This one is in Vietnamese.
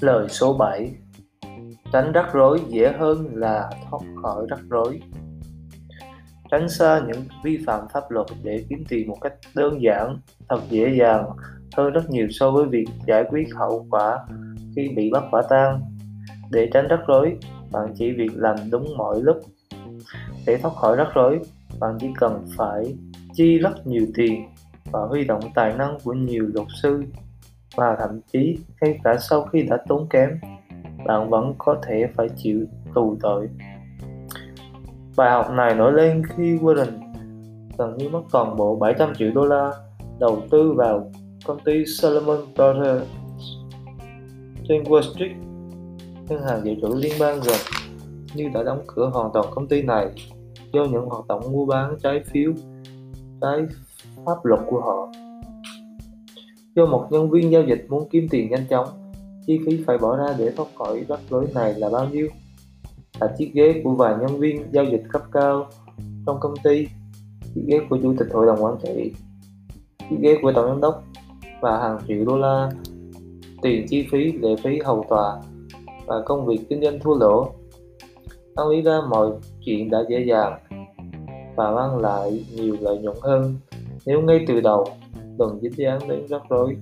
Lời số 7 Tránh rắc rối dễ hơn là thoát khỏi rắc rối Tránh xa những vi phạm pháp luật để kiếm tiền một cách đơn giản, thật dễ dàng hơn rất nhiều so với việc giải quyết hậu quả khi bị bắt quả tang. Để tránh rắc rối, bạn chỉ việc làm đúng mọi lúc. Để thoát khỏi rắc rối, bạn chỉ cần phải chi rất nhiều tiền và huy động tài năng của nhiều luật sư và thậm chí, ngay cả sau khi đã tốn kém, bạn vẫn có thể phải chịu tù tội. Bài học này nổi lên khi Warren gần như mất toàn bộ 700 triệu đô la đầu tư vào công ty Solomon Brothers trên Wall Street. Ngân hàng dự trữ liên bang gần như đã đóng cửa hoàn toàn công ty này do những hoạt động mua bán trái phiếu, trái pháp luật của họ do một nhân viên giao dịch muốn kiếm tiền nhanh chóng, chi phí phải bỏ ra để thoát khỏi rắc rối này là bao nhiêu? Là chiếc ghế của vài nhân viên giao dịch cấp cao trong công ty, chiếc ghế của chủ tịch hội đồng quản trị, chiếc ghế của tổng giám đốc và hàng triệu đô la tiền chi phí lệ phí hầu tòa và công việc kinh doanh thua lỗ. Tăng lý ra mọi chuyện đã dễ dàng và mang lại nhiều lợi nhuận hơn nếu ngay từ đầu đừng dính dáng đến rắc rối